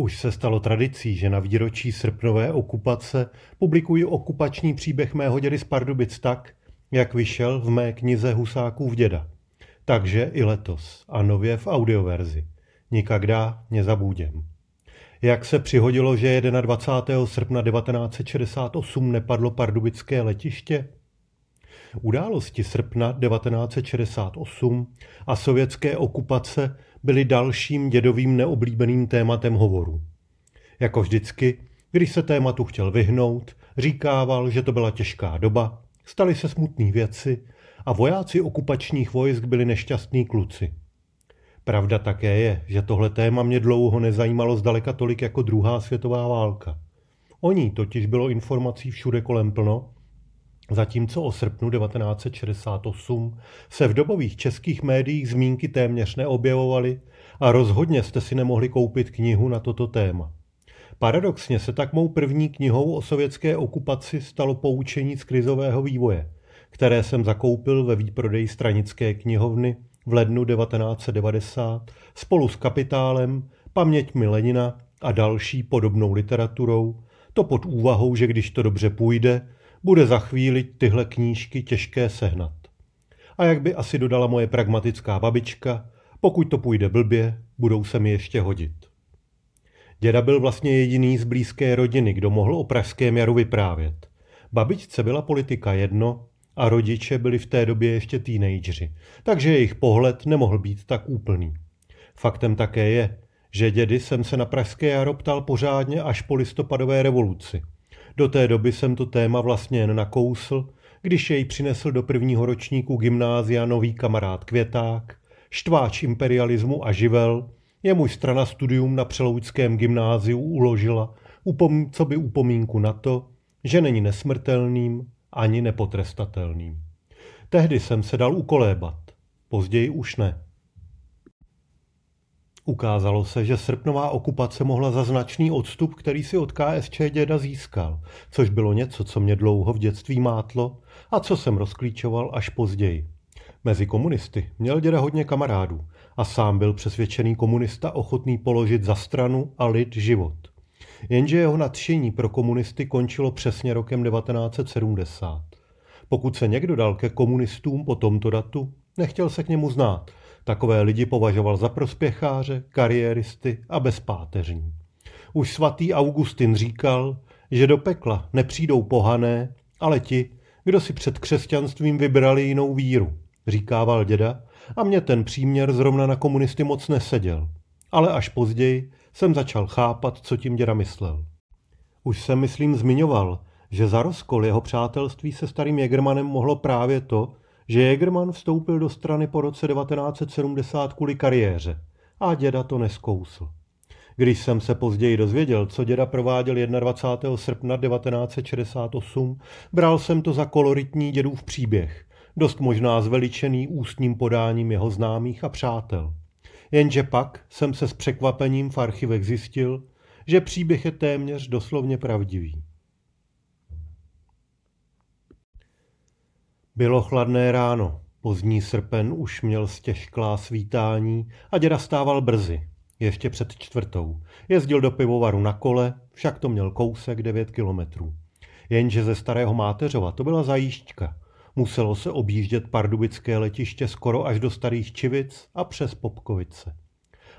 Už se stalo tradicí, že na výročí srpnové okupace publikuji okupační příběh mého dědy z Pardubic tak, jak vyšel v mé knize Husákův děda. Takže i letos a nově v audioverzi. Nikagda nezabudem. Jak se přihodilo, že 21. srpna 1968 nepadlo pardubické letiště? Události srpna 1968 a sovětské okupace byly dalším dědovým neoblíbeným tématem hovoru. Jako vždycky, když se tématu chtěl vyhnout, říkával, že to byla těžká doba, staly se smutné věci a vojáci okupačních vojsk byli nešťastní kluci. Pravda také je, že tohle téma mě dlouho nezajímalo zdaleka tolik jako druhá světová válka. O ní totiž bylo informací všude kolem plno Zatímco o srpnu 1968 se v dobových českých médiích zmínky téměř neobjevovaly a rozhodně jste si nemohli koupit knihu na toto téma. Paradoxně se tak mou první knihou o sovětské okupaci stalo poučení z krizového vývoje, které jsem zakoupil ve výprodeji stranické knihovny v lednu 1990 spolu s Kapitálem, Paměťmi Lenina a další podobnou literaturou, to pod úvahou, že když to dobře půjde, bude za chvíli tyhle knížky těžké sehnat. A jak by asi dodala moje pragmatická babička, pokud to půjde blbě, budou se mi ještě hodit. Děda byl vlastně jediný z blízké rodiny, kdo mohl o pražském jaru vyprávět. Babičce byla politika jedno a rodiče byli v té době ještě teenageři, takže jejich pohled nemohl být tak úplný. Faktem také je, že dědy jsem se na pražské jaro ptal pořádně až po listopadové revoluci – do té doby jsem to téma vlastně jen nakousl, když jej přinesl do prvního ročníku gymnázia nový kamarád Květák, štváč imperialismu a živel, jemuž strana studium na Přeloučském gymnáziu uložila, co by upomínku na to, že není nesmrtelným ani nepotrestatelným. Tehdy jsem se dal ukolébat, později už ne. Ukázalo se, že srpnová okupace mohla za značný odstup, který si od KSČ děda získal, což bylo něco, co mě dlouho v dětství mátlo a co jsem rozklíčoval až později. Mezi komunisty měl děda hodně kamarádů a sám byl přesvědčený komunista ochotný položit za stranu a lid život. Jenže jeho nadšení pro komunisty končilo přesně rokem 1970. Pokud se někdo dal ke komunistům po tomto datu, nechtěl se k němu znát Takové lidi považoval za prospěcháře, kariéristy a bezpáteřní. Už svatý Augustin říkal, že do pekla nepřijdou pohané, ale ti, kdo si před křesťanstvím vybrali jinou víru, říkával děda, a mě ten příměr zrovna na komunisty moc neseděl. Ale až později jsem začal chápat, co tím děda myslel. Už jsem, myslím, zmiňoval, že za rozkol jeho přátelství se starým Jägermanem mohlo právě to, že Jägerman vstoupil do strany po roce 1970 kvůli kariéře a děda to neskousl. Když jsem se později dozvěděl, co děda prováděl 21. srpna 1968, bral jsem to za koloritní dědův příběh, dost možná zveličený ústním podáním jeho známých a přátel. Jenže pak jsem se s překvapením v archivech zjistil, že příběh je téměř doslovně pravdivý. Bylo chladné ráno, pozdní srpen už měl stěžklá svítání a děda stával brzy, ještě před čtvrtou. Jezdil do pivovaru na kole, však to měl kousek devět kilometrů. Jenže ze starého Máteřova to byla zajížďka. Muselo se objíždět pardubické letiště skoro až do starých Čivic a přes Popkovice.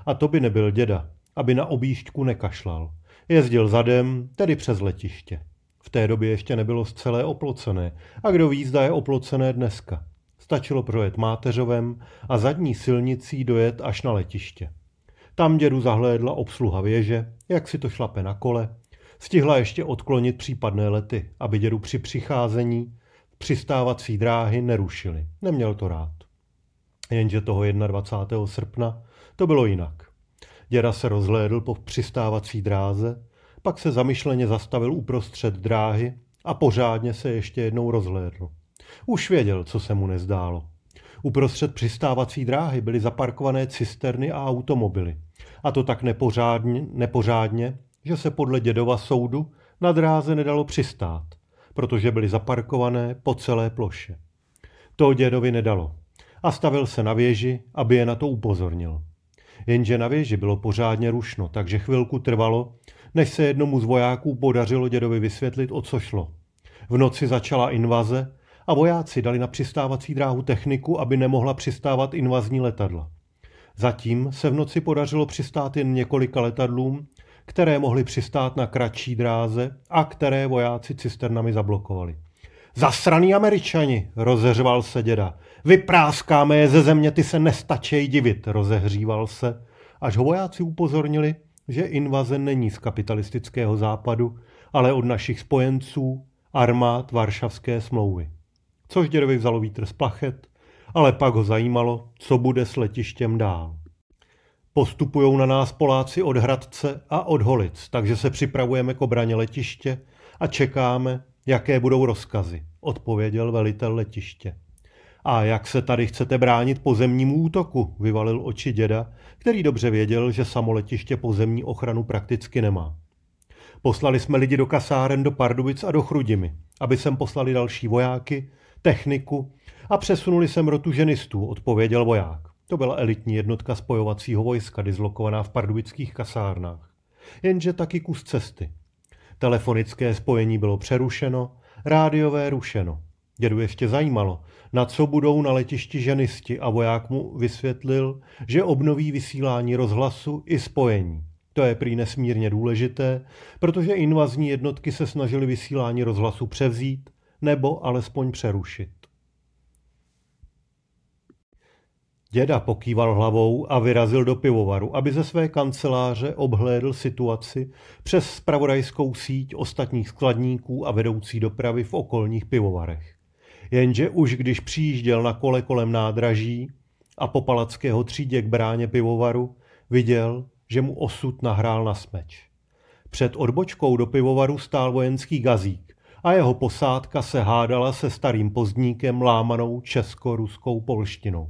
A to by nebyl děda, aby na objížďku nekašlal. Jezdil zadem, tedy přes letiště. V té době ještě nebylo zcelé oplocené. A kdo ví, zda je oplocené dneska. Stačilo projet Máteřovem a zadní silnicí dojet až na letiště. Tam dědu zahlédla obsluha věže, jak si to šlape na kole. Stihla ještě odklonit případné lety, aby dědu při přicházení přistávací dráhy nerušili. Neměl to rád. Jenže toho 21. srpna to bylo jinak. Děda se rozhlédl po přistávací dráze pak se zamyšleně zastavil uprostřed dráhy a pořádně se ještě jednou rozhlédl. Už věděl, co se mu nezdálo. Uprostřed přistávací dráhy byly zaparkované cisterny a automobily. A to tak nepořádně, nepořádně, že se podle dědova soudu na dráze nedalo přistát, protože byly zaparkované po celé ploše. To dědovi nedalo a stavil se na věži, aby je na to upozornil. Jenže na věži bylo pořádně rušno, takže chvilku trvalo, než se jednomu z vojáků podařilo dědovi vysvětlit, o co šlo. V noci začala invaze a vojáci dali na přistávací dráhu techniku, aby nemohla přistávat invazní letadla. Zatím se v noci podařilo přistát jen několika letadlům, které mohly přistát na kratší dráze a které vojáci cisternami zablokovali. Zasraný američani, rozeřval se děda. Vypráskáme je ze země, ty se nestačej divit, rozehříval se, až ho vojáci upozornili, že invaze není z kapitalistického západu, ale od našich spojenců, armád Varšavské smlouvy. Což dědovi vzalo vítr z plachet, ale pak ho zajímalo, co bude s letištěm dál. Postupují na nás Poláci od Hradce a od Holic, takže se připravujeme k obraně letiště a čekáme, jaké budou rozkazy, odpověděl velitel letiště. A jak se tady chcete bránit pozemnímu útoku, vyvalil oči děda, který dobře věděl, že samo letiště pozemní ochranu prakticky nemá. Poslali jsme lidi do kasáren do Pardubic a do Chrudimi, aby sem poslali další vojáky, techniku a přesunuli sem rotu ženistů, odpověděl voják. To byla elitní jednotka spojovacího vojska, dislokovaná v pardubických kasárnách. Jenže taky kus cesty. Telefonické spojení bylo přerušeno, rádiové rušeno. Dědu ještě zajímalo, na co budou na letišti ženisti a voják mu vysvětlil, že obnoví vysílání rozhlasu i spojení. To je prý nesmírně důležité, protože invazní jednotky se snažily vysílání rozhlasu převzít nebo alespoň přerušit. Děda pokýval hlavou a vyrazil do pivovaru, aby ze své kanceláře obhlédl situaci přes spravodajskou síť ostatních skladníků a vedoucí dopravy v okolních pivovarech. Jenže už když přijížděl na kole kolem nádraží a po Palackého třídě k bráně pivovaru, viděl, že mu osud nahrál na smeč. Před odbočkou do pivovaru stál vojenský gazík a jeho posádka se hádala se starým pozdníkem lámanou česko-ruskou polštinou.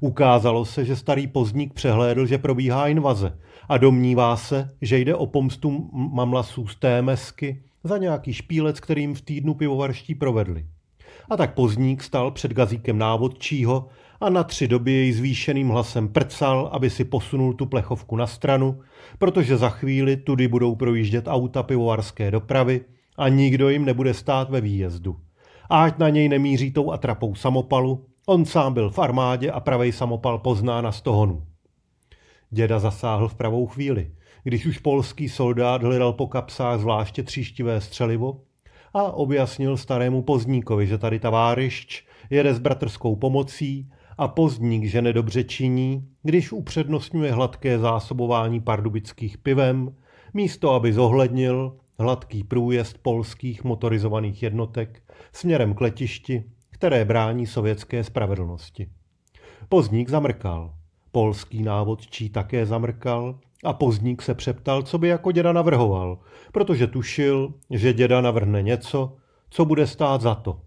Ukázalo se, že starý pozdník přehlédl, že probíhá invaze a domnívá se, že jde o pomstu mamlasů z témesky za nějaký špílec, kterým v týdnu pivovarští provedli. A tak pozdník stal před gazíkem návodčího a na tři doby jej zvýšeným hlasem prcal, aby si posunul tu plechovku na stranu, protože za chvíli tudy budou projíždět auta pivovarské dopravy a nikdo jim nebude stát ve výjezdu. A ať na něj nemíří tou atrapou samopalu, On sám byl v armádě a pravej samopal pozná na stohonu. Děda zasáhl v pravou chvíli, když už polský soldát hledal po kapsách zvláště tříštivé střelivo a objasnil starému pozdníkovi, že tady tavárišť jede s bratrskou pomocí a pozdník, že nedobře činí, když upřednostňuje hladké zásobování pardubických pivem, místo aby zohlednil hladký průjezd polských motorizovaných jednotek směrem k letišti které brání sovětské spravedlnosti. Pozdník zamrkal. Polský návodčí také zamrkal a Pozdník se přeptal, co by jako děda navrhoval, protože tušil, že děda navrhne něco, co bude stát za to.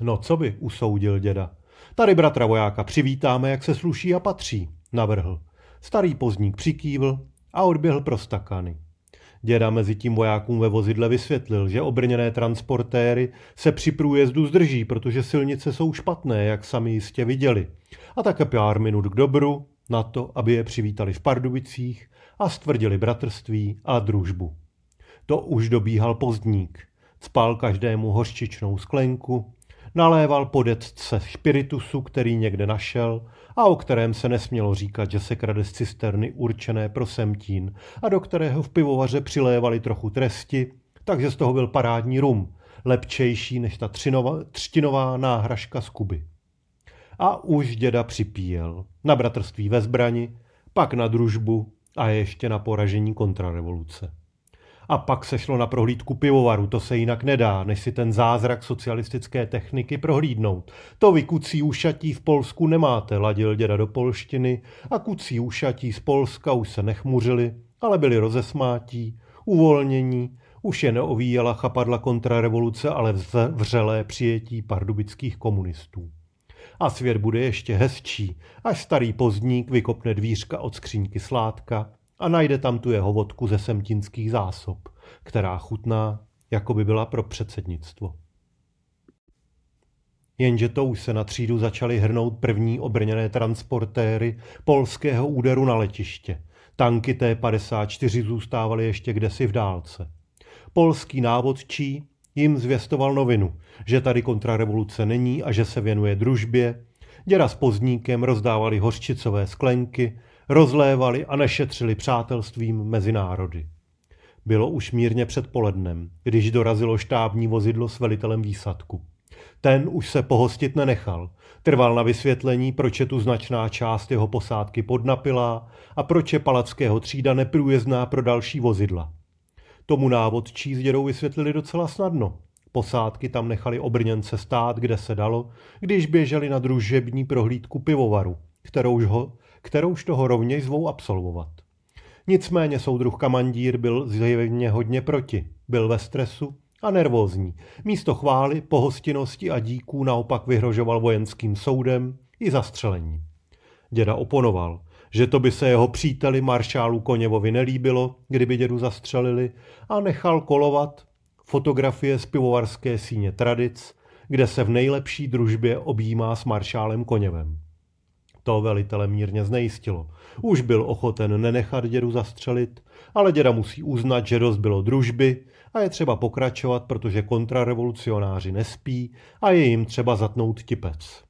No co by, usoudil děda. Tady bratra vojáka přivítáme, jak se sluší a patří, navrhl. Starý Pozdník přikývl a odběhl pro stakany. Děda mezi tím vojákům ve vozidle vysvětlil, že obrněné transportéry se při průjezdu zdrží, protože silnice jsou špatné, jak sami jistě viděli. A také pár minut k dobru na to, aby je přivítali v Pardubicích a stvrdili bratrství a družbu. To už dobíhal pozdník. Spal každému hořčičnou sklenku, naléval podetce špiritusu, který někde našel a o kterém se nesmělo říkat, že se krade z cisterny určené pro semtín a do kterého v pivovaře přilévali trochu tresti, takže z toho byl parádní rum, lepčejší než ta třinova, třtinová náhražka z Kuby. A už děda připíjel na bratrství ve zbrani, pak na družbu a ještě na poražení kontrarevoluce. A pak se šlo na prohlídku pivovaru, to se jinak nedá, než si ten zázrak socialistické techniky prohlídnout. To vy kucí ušatí v Polsku nemáte, ladil děda do polštiny a kucí ušatí z Polska už se nechmuřili, ale byli rozesmátí, uvolnění, už je neovíjela chapadla kontrarevoluce, ale vřelé přijetí pardubických komunistů. A svět bude ještě hezčí, až starý pozdník vykopne dvířka od skříňky sládka a najde tam tu jeho vodku ze semtinských zásob, která chutná, jako by byla pro předsednictvo. Jenže to už se na třídu začaly hrnout první obrněné transportéry polského úderu na letiště. Tanky T-54 zůstávaly ještě kdesi v dálce. Polský návodčí jim zvěstoval novinu, že tady kontrarevoluce není a že se věnuje družbě. Děra s pozníkem rozdávali hořčicové sklenky, rozlévali a nešetřili přátelstvím mezi národy. Bylo už mírně předpolednem, když dorazilo štábní vozidlo s velitelem výsadku. Ten už se pohostit nenechal. Trval na vysvětlení, proč je tu značná část jeho posádky podnapilá a proč je palackého třída neprůjezdná pro další vozidla. Tomu návodčí s dědou vysvětlili docela snadno. Posádky tam nechali obrněnce stát, kde se dalo, když běželi na družební prohlídku pivovaru, kterouž, ho, kterouž toho rovněž zvou absolvovat. Nicméně soudruh Kamandír byl zjevně hodně proti. Byl ve stresu a nervózní. Místo chvály, pohostinnosti a díků naopak vyhrožoval vojenským soudem i zastřelení. Děda oponoval, že to by se jeho příteli maršálu Koněvovi nelíbilo, kdyby dědu zastřelili a nechal kolovat fotografie z pivovarské síně Tradic, kde se v nejlepší družbě objímá s maršálem Koněvem. To velitele mírně znejistilo. Už byl ochoten nenechat dědu zastřelit, ale děda musí uznat, že dost bylo družby a je třeba pokračovat, protože kontrarevolucionáři nespí a je jim třeba zatnout tipec.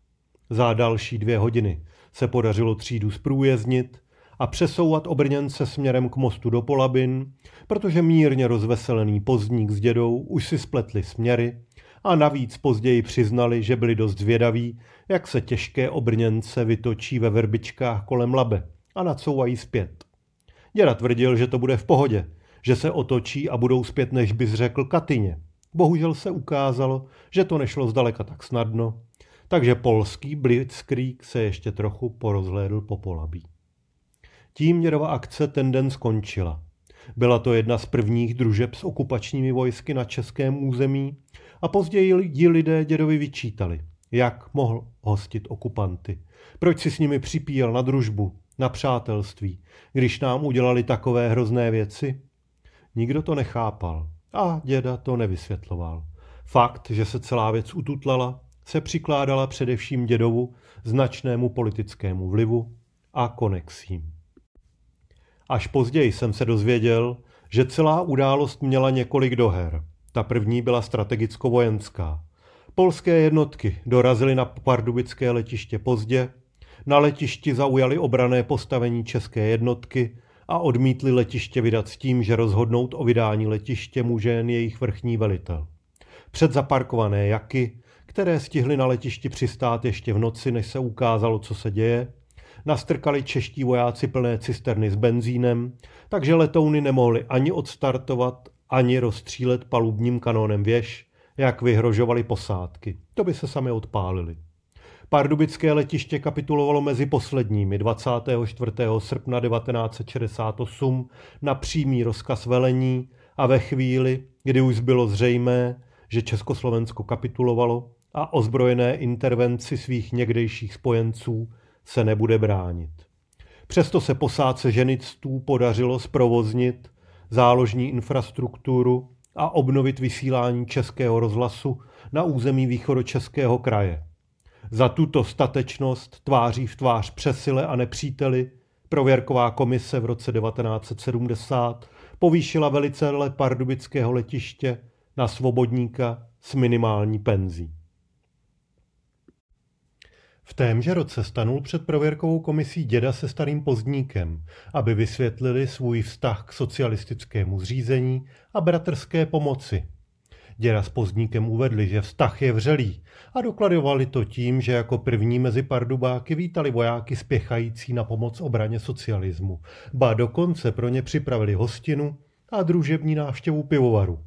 Za další dvě hodiny se podařilo třídu zprůjezdnit a přesouvat obrněnce směrem k mostu do Polabin, protože mírně rozveselený pozdník s dědou už si spletli směry a navíc později přiznali, že byli dost zvědaví, jak se těžké obrněnce vytočí ve verbičkách kolem labe a nacouvají zpět. Děda tvrdil, že to bude v pohodě, že se otočí a budou zpět, než bys řekl Katyně. Bohužel se ukázalo, že to nešlo zdaleka tak snadno, takže polský blitzkrieg se ještě trochu porozhlédl po polabí. Tím dědova akce ten den skončila. Byla to jedna z prvních družeb s okupačními vojsky na českém území a později ji lidé dědovi vyčítali, jak mohl hostit okupanty. Proč si s nimi připíjel na družbu, na přátelství, když nám udělali takové hrozné věci? Nikdo to nechápal a děda to nevysvětloval. Fakt, že se celá věc ututlala, se přikládala především dědovu značnému politickému vlivu a konexím. Až později jsem se dozvěděl, že celá událost měla několik doher. Ta první byla strategicko-vojenská. Polské jednotky dorazily na pardubické letiště pozdě, na letišti zaujali obrané postavení české jednotky a odmítli letiště vydat s tím, že rozhodnout o vydání letiště může jen jejich vrchní velitel. Před zaparkované jaky, které stihly na letišti přistát ještě v noci, než se ukázalo, co se děje, nastrkali čeští vojáci plné cisterny s benzínem, takže letouny nemohly ani odstartovat, ani rozstřílet palubním kanónem věž, jak vyhrožovali posádky. To by se sami odpálili. Pardubické letiště kapitulovalo mezi posledními 24. srpna 1968 na přímý rozkaz velení a ve chvíli, kdy už bylo zřejmé, že Československo kapitulovalo a ozbrojené intervenci svých někdejších spojenců se nebude bránit. Přesto se posádce ženictů podařilo zprovoznit záložní infrastrukturu a obnovit vysílání českého rozhlasu na území východočeského kraje. Za tuto statečnost tváří v tvář přesile a nepříteli prověrková komise v roce 1970 povýšila velicele pardubického letiště na svobodníka s minimální penzí. V témže roce stanul před prověrkovou komisí děda se starým pozdníkem, aby vysvětlili svůj vztah k socialistickému zřízení a bratrské pomoci. Děda s pozdníkem uvedli, že vztah je vřelý a dokladovali to tím, že jako první mezi pardubáky vítali vojáky spěchající na pomoc obraně socialismu. Ba dokonce pro ně připravili hostinu a družební návštěvu pivovaru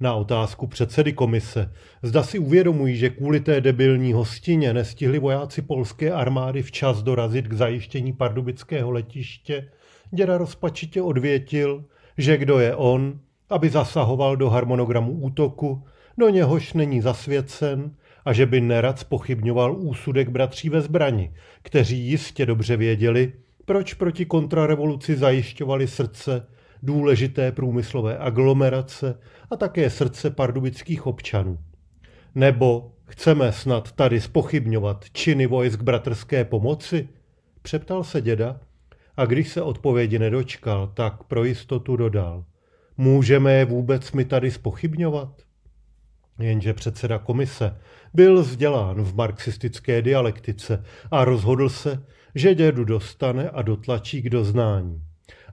na otázku předsedy komise, zda si uvědomují, že kvůli té debilní hostině nestihli vojáci polské armády včas dorazit k zajištění pardubického letiště, děda rozpačitě odvětil, že kdo je on, aby zasahoval do harmonogramu útoku, do něhož není zasvěcen a že by nerad spochybňoval úsudek bratří ve zbrani, kteří jistě dobře věděli, proč proti kontrarevoluci zajišťovali srdce důležité průmyslové aglomerace a také srdce pardubických občanů. Nebo Chceme snad tady spochybňovat činy vojsk bratrské pomoci? Přeptal se děda a když se odpovědi nedočkal, tak pro jistotu dodal. Můžeme je vůbec mi tady spochybňovat? Jenže předseda komise byl vzdělán v marxistické dialektice a rozhodl se, že dědu dostane a dotlačí k doznání.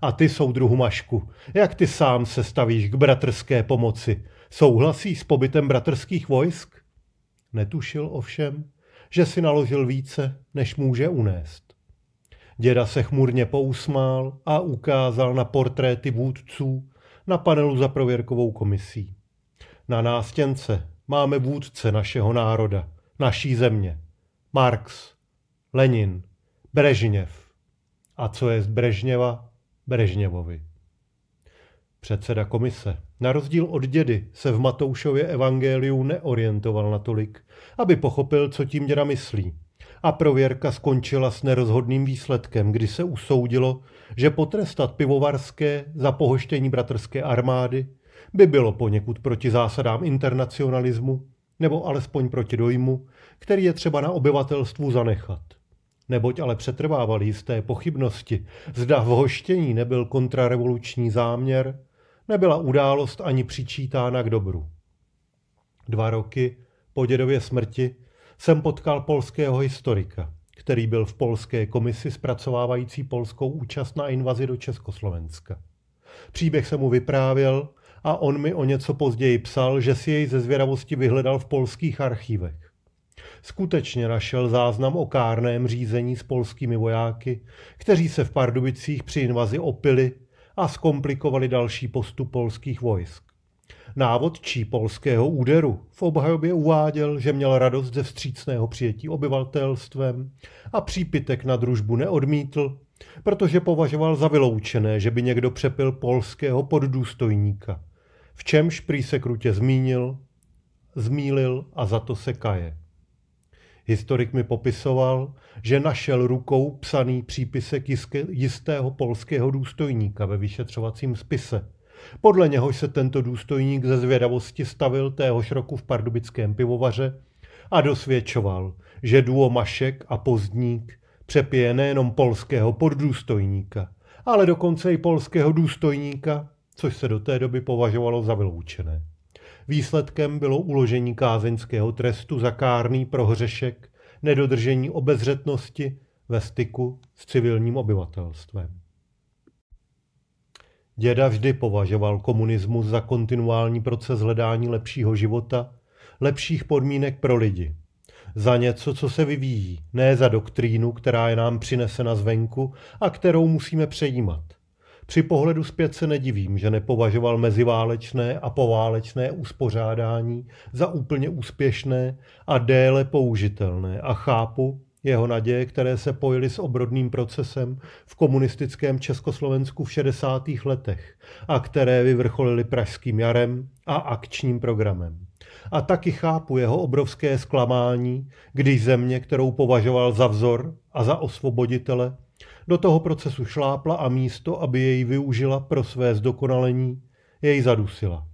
A ty, soudruhu Mašku, jak ty sám se stavíš k bratrské pomoci? Souhlasíš s pobytem bratrských vojsk? Netušil ovšem, že si naložil více, než může unést. Děda se chmurně pousmál a ukázal na portréty vůdců na panelu za prověrkovou komisí. Na nástěnce máme vůdce našeho národa, naší země. Marx, Lenin, Brežněv. A co je z Brežněva? Brežněvovi. Předseda komise, na rozdíl od dědy, se v Matoušově evangeliu neorientoval natolik, aby pochopil, co tím děda myslí. A prověrka skončila s nerozhodným výsledkem, kdy se usoudilo, že potrestat pivovarské za pohoštění bratrské armády by bylo poněkud proti zásadám internacionalismu, nebo alespoň proti dojmu, který je třeba na obyvatelstvu zanechat. Neboť ale přetrvávaly jisté pochybnosti, zda v hoštění nebyl kontrarevoluční záměr, nebyla událost ani přičítána k dobru. Dva roky po dědově smrti jsem potkal polského historika, který byl v polské komisi zpracovávající polskou účast na invazi do Československa. Příběh se mu vyprávěl a on mi o něco později psal, že si jej ze zvědavosti vyhledal v polských archívech. Skutečně našel záznam o kárném řízení s polskými vojáky, kteří se v Pardubicích při invazi opili a zkomplikovali další postup polských vojsk. Návodčí polského úderu v obhajobě uváděl, že měl radost ze vstřícného přijetí obyvatelstvem a přípitek na družbu neodmítl, protože považoval za vyloučené, že by někdo přepil polského poddůstojníka, v čemž prý se krutě zmínil, zmílil a za to se kaje. Historik mi popisoval, že našel rukou psaný přípisek jistého polského důstojníka ve vyšetřovacím spise. Podle něhož se tento důstojník ze zvědavosti stavil téhož roku v pardubickém pivovaře a dosvědčoval, že duo Mašek a Pozdník přepije nejenom polského poddůstojníka, ale dokonce i polského důstojníka, což se do té doby považovalo za vyloučené. Výsledkem bylo uložení kázeňského trestu za kárný prohřešek nedodržení obezřetnosti ve styku s civilním obyvatelstvem. Děda vždy považoval komunismus za kontinuální proces hledání lepšího života, lepších podmínek pro lidi. Za něco, co se vyvíjí, ne za doktrínu, která je nám přinesena zvenku a kterou musíme přejímat. Při pohledu zpět se nedivím, že nepovažoval meziválečné a poválečné uspořádání za úplně úspěšné a déle použitelné a chápu jeho naděje, které se pojily s obrodným procesem v komunistickém Československu v 60. letech a které vyvrcholily Pražským jarem a akčním programem. A taky chápu jeho obrovské zklamání, když země, kterou považoval za vzor a za osvoboditele, do toho procesu šlápla a místo, aby jej využila pro své zdokonalení, jej zadusila.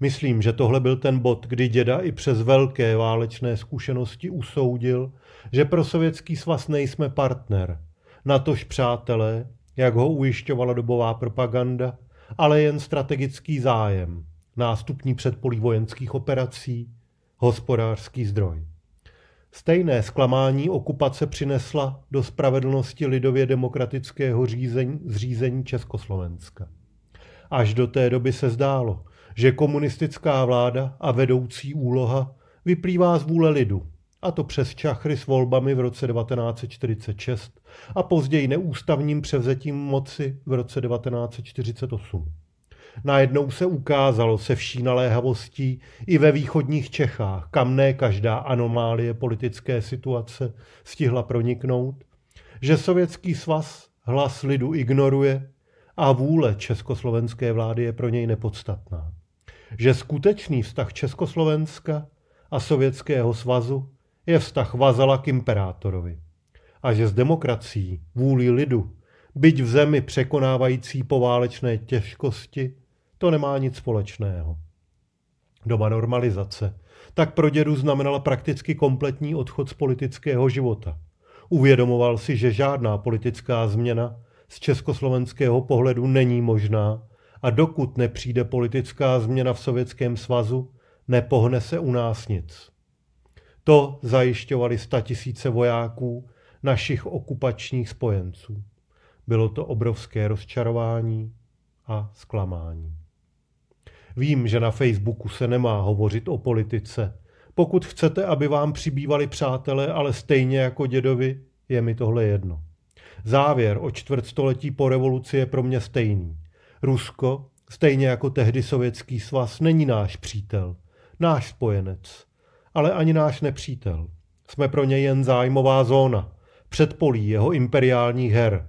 Myslím, že tohle byl ten bod, kdy děda i přes velké válečné zkušenosti usoudil, že pro sovětský svaz nejsme partner, natož přátelé, jak ho ujišťovala dobová propaganda, ale jen strategický zájem, nástupní předpolí vojenských operací, hospodářský zdroj. Stejné zklamání okupace přinesla do spravedlnosti lidově demokratického řízení, zřízení Československa. Až do té doby se zdálo, že komunistická vláda a vedoucí úloha vyplývá z vůle lidu, a to přes čachry s volbami v roce 1946 a později neústavním převzetím moci v roce 1948. Najednou se ukázalo se vší naléhavostí i ve východních Čechách, kam ne každá anomálie politické situace stihla proniknout, že Sovětský svaz hlas lidu ignoruje a vůle československé vlády je pro něj nepodstatná. Že skutečný vztah Československa a Sovětského svazu je vztah vazala k imperátorovi. A že s demokracií, vůli lidu, byť v zemi překonávající poválečné těžkosti, to nemá nic společného. Doba normalizace tak pro dědu znamenala prakticky kompletní odchod z politického života. Uvědomoval si, že žádná politická změna z československého pohledu není možná a dokud nepřijde politická změna v Sovětském svazu, nepohne se u nás nic. To zajišťovali statisíce vojáků, našich okupačních spojenců. Bylo to obrovské rozčarování a zklamání. Vím, že na Facebooku se nemá hovořit o politice. Pokud chcete, aby vám přibývali přátelé, ale stejně jako dědovi, je mi tohle jedno. Závěr o čtvrtstoletí po revoluci je pro mě stejný. Rusko, stejně jako tehdy Sovětský svaz, není náš přítel, náš spojenec, ale ani náš nepřítel. Jsme pro něj jen zájmová zóna, předpolí jeho imperiálních her.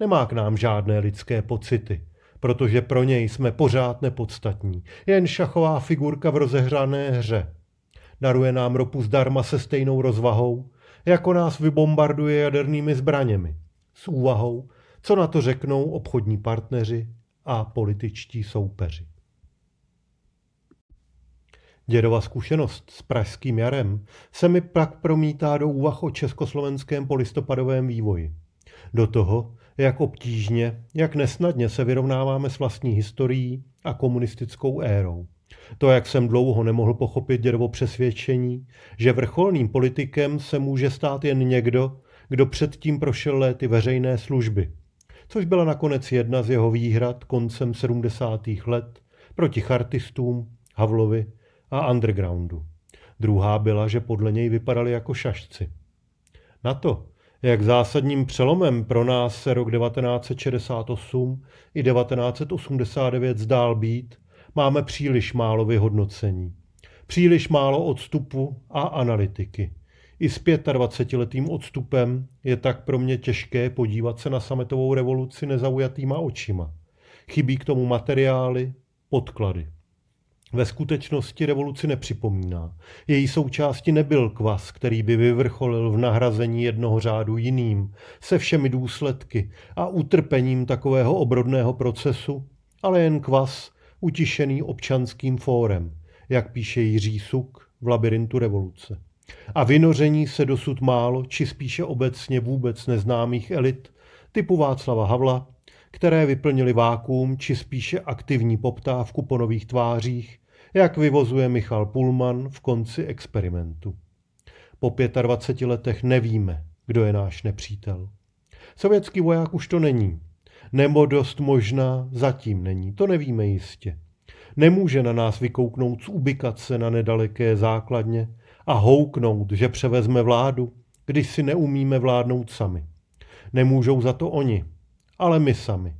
Nemá k nám žádné lidské pocity, protože pro něj jsme pořád nepodstatní, jen šachová figurka v rozehrané hře. Daruje nám ropu zdarma se stejnou rozvahou, jako nás vybombarduje jadernými zbraněmi. S úvahou, co na to řeknou obchodní partneři a političtí soupeři. Dědova zkušenost s pražským jarem se mi pak promítá do úvah o československém polistopadovém vývoji. Do toho, jak obtížně, jak nesnadně se vyrovnáváme s vlastní historií a komunistickou érou. To, jak jsem dlouho nemohl pochopit dědovo přesvědčení, že vrcholným politikem se může stát jen někdo, kdo předtím prošel léty veřejné služby, což byla nakonec jedna z jeho výhrad koncem 70. let proti chartistům, Havlovi a undergroundu. Druhá byla, že podle něj vypadali jako šašci. Na to, jak zásadním přelomem pro nás se rok 1968 i 1989 zdál být, máme příliš málo vyhodnocení. Příliš málo odstupu a analytiky. I s 25-letým odstupem je tak pro mě těžké podívat se na sametovou revoluci nezaujatýma očima. Chybí k tomu materiály, podklady. Ve skutečnosti revoluci nepřipomíná. Její součástí nebyl kvas, který by vyvrcholil v nahrazení jednoho řádu jiným, se všemi důsledky a utrpením takového obrodného procesu, ale jen kvas, utišený občanským fórem, jak píše Jiří Suk v labirintu revoluce. A vynoření se dosud málo, či spíše obecně vůbec neznámých elit, typu Václava Havla, které vyplnili vákuum, či spíše aktivní poptávku po nových tvářích, jak vyvozuje Michal Pullman v konci experimentu. Po 25 letech nevíme, kdo je náš nepřítel. Sovětský voják už to není. Nebo dost možná zatím není, to nevíme jistě. Nemůže na nás vykouknout z ubikace na nedaleké základně a houknout, že převezme vládu, když si neumíme vládnout sami. Nemůžou za to oni, ale my sami.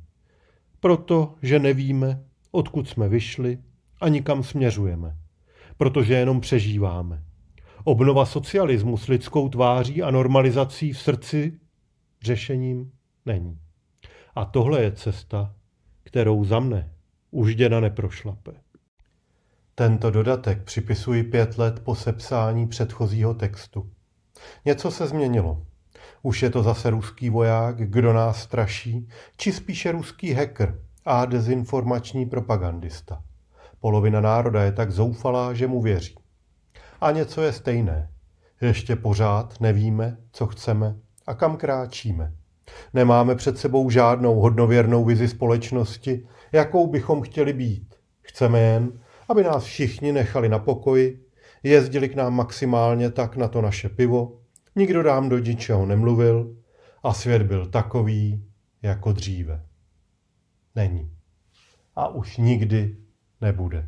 Proto, že nevíme, odkud jsme vyšli a nikam směřujeme, protože jenom přežíváme. Obnova socialismu s lidskou tváří a normalizací v srdci řešením není. A tohle je cesta, kterou za mne už děda neprošlape. Tento dodatek připisuji pět let po sepsání předchozího textu. Něco se změnilo. Už je to zase ruský voják, kdo nás straší, či spíše ruský hacker a dezinformační propagandista. Polovina národa je tak zoufalá, že mu věří. A něco je stejné. Ještě pořád nevíme, co chceme a kam kráčíme. Nemáme před sebou žádnou hodnověrnou vizi společnosti, jakou bychom chtěli být. Chceme jen, aby nás všichni nechali na pokoji, jezdili k nám maximálně tak na to naše pivo, nikdo nám do ničeho nemluvil a svět byl takový jako dříve. Není. A už nikdy nebude.